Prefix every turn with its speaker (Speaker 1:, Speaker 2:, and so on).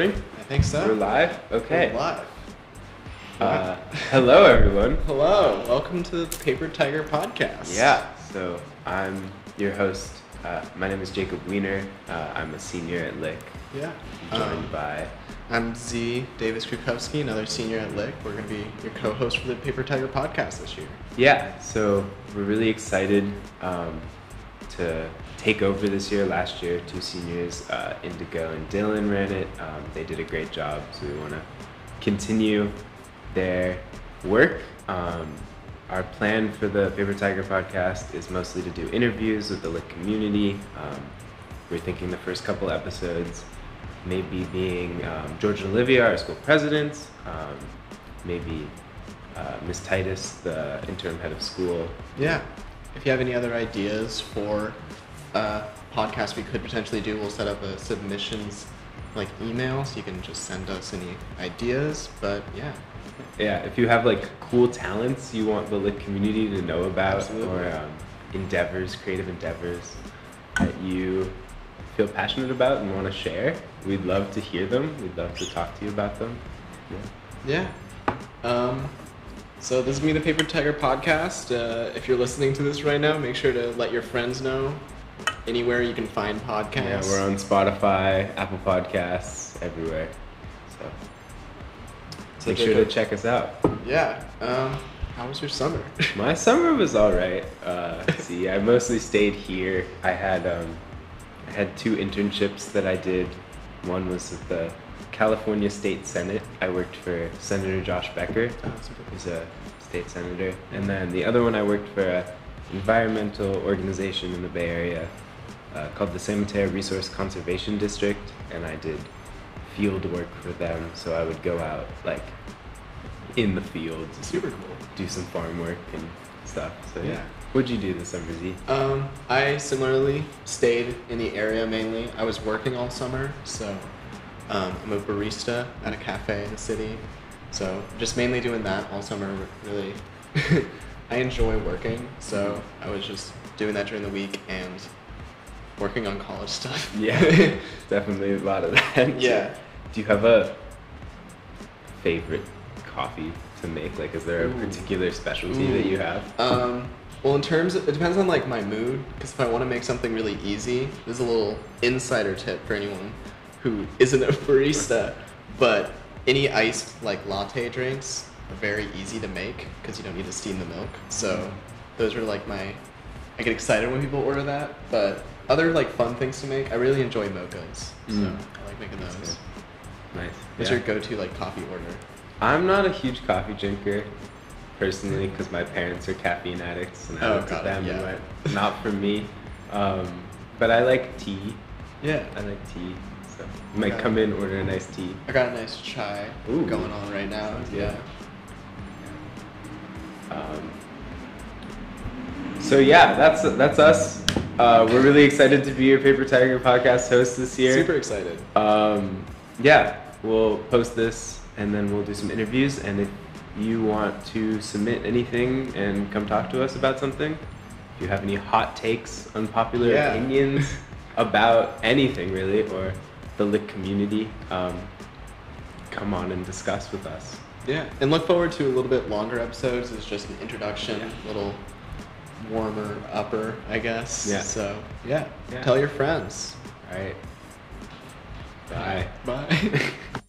Speaker 1: think so.
Speaker 2: We're live? Okay.
Speaker 1: We're live.
Speaker 2: Uh, hello, everyone.
Speaker 1: Hello. Welcome to the Paper Tiger podcast.
Speaker 2: Yeah, so I'm your host. Uh, my name is Jacob Weiner. Uh, I'm a senior at Lick,
Speaker 1: Yeah.
Speaker 2: joined
Speaker 1: Um,
Speaker 2: by.
Speaker 1: I'm Z Davis Krukowski, another senior at Lick. We're going to be your co-host for the Paper Tiger podcast this year.
Speaker 2: Yeah, so we're really excited um, to take over this year. Last year, two seniors, uh, Indigo and Dylan, ran it. Um, they did a great job, so we want to continue their work. Um, our plan for the Paper Tiger podcast is mostly to do interviews with the Lick community. Um, we're thinking the first couple episodes maybe being um, George and Olivia, our school presidents, um, maybe uh, Miss Titus, the interim head of school.
Speaker 1: Yeah. If you have any other ideas for uh, podcasts we could potentially do, we'll set up a submissions like email, so you can just send us any ideas. But yeah,
Speaker 2: Yeah, if you have like cool talents you want the Lick community to know about,
Speaker 1: Absolutely.
Speaker 2: or um, endeavors, creative endeavors that you feel passionate about and want to share, we'd love to hear them. We'd love to talk to you about them. Yeah.
Speaker 1: Yeah. Um, so this is me, the Paper Tiger podcast. Uh, if you're listening to this right now, make sure to let your friends know anywhere you can find podcasts.
Speaker 2: Yeah, we're on Spotify, Apple Podcasts, everywhere. So
Speaker 1: So
Speaker 2: make sure to check us out.
Speaker 1: Yeah. Um, how was your summer?
Speaker 2: My summer was all right. Uh, see, I mostly stayed here. I had um, I had two internships that I did. One was at the California State Senate. I worked for Senator Josh Becker, who's a state senator, and then the other one I worked for an environmental organization in the Bay Area uh, called the San Mateo Resource Conservation District, and I did field work for them. So I would go out like in the fields
Speaker 1: Super cool.
Speaker 2: do some farm work and stuff. So yeah.
Speaker 1: Yeah.
Speaker 2: What'd you do this summer, Z?
Speaker 1: Um, I similarly stayed in the area mainly. I was working all summer, so um, I'm a barista at a cafe in the city. So just mainly doing that all summer. Really, I enjoy working, so I was just doing that during the week and working on college stuff.
Speaker 2: Yeah, definitely a lot of that.
Speaker 1: Yeah.
Speaker 2: Do you have a favorite coffee to make? Like, is there a
Speaker 1: Ooh.
Speaker 2: particular specialty that you have?
Speaker 1: Um, well, in terms, of, it depends on like my mood. Because if I want to make something really easy, this is a little insider tip for anyone who isn't a barista. But any iced like latte drinks are very easy to make because you don't need to steam the milk. So those are like my. I get excited when people order that. But other like fun things to make, I really enjoy mochas. So
Speaker 2: Mm.
Speaker 1: I like making those.
Speaker 2: Nice.
Speaker 1: What's
Speaker 2: Yeah.
Speaker 1: your go-to like coffee order?
Speaker 2: I'm not a huge coffee drinker, personally, because my parents are caffeine addicts, and I
Speaker 1: Oh,
Speaker 2: looked at them and
Speaker 1: yeah.
Speaker 2: went, not for me. Um, but I like tea.
Speaker 1: Yeah.
Speaker 2: I like tea. So you might
Speaker 1: Okay.
Speaker 2: come in, order a nice tea.
Speaker 1: I got a nice chai
Speaker 2: Ooh.
Speaker 1: going on right now.
Speaker 2: Sounds.
Speaker 1: Yeah.
Speaker 2: Um, so yeah, that's that's us. Uh, we're really excited to be your Paper Tiger podcast host this year.
Speaker 1: Super excited.
Speaker 2: Um, yeah, we'll post this and then we'll do some interviews. And if you want to submit anything and come talk to us about something, if you have any hot takes, unpopular
Speaker 1: Yeah.
Speaker 2: opinions about anything really, or the Lick community, um, come on and discuss with us.
Speaker 1: Yeah, and look forward to a little bit longer episodes. It's just an introduction,
Speaker 2: Yeah.
Speaker 1: little warmer upper, I guess.
Speaker 2: Yeah.
Speaker 1: So yeah,
Speaker 2: Yeah.
Speaker 1: tell your friends.
Speaker 2: All right. Bye.
Speaker 1: Bye.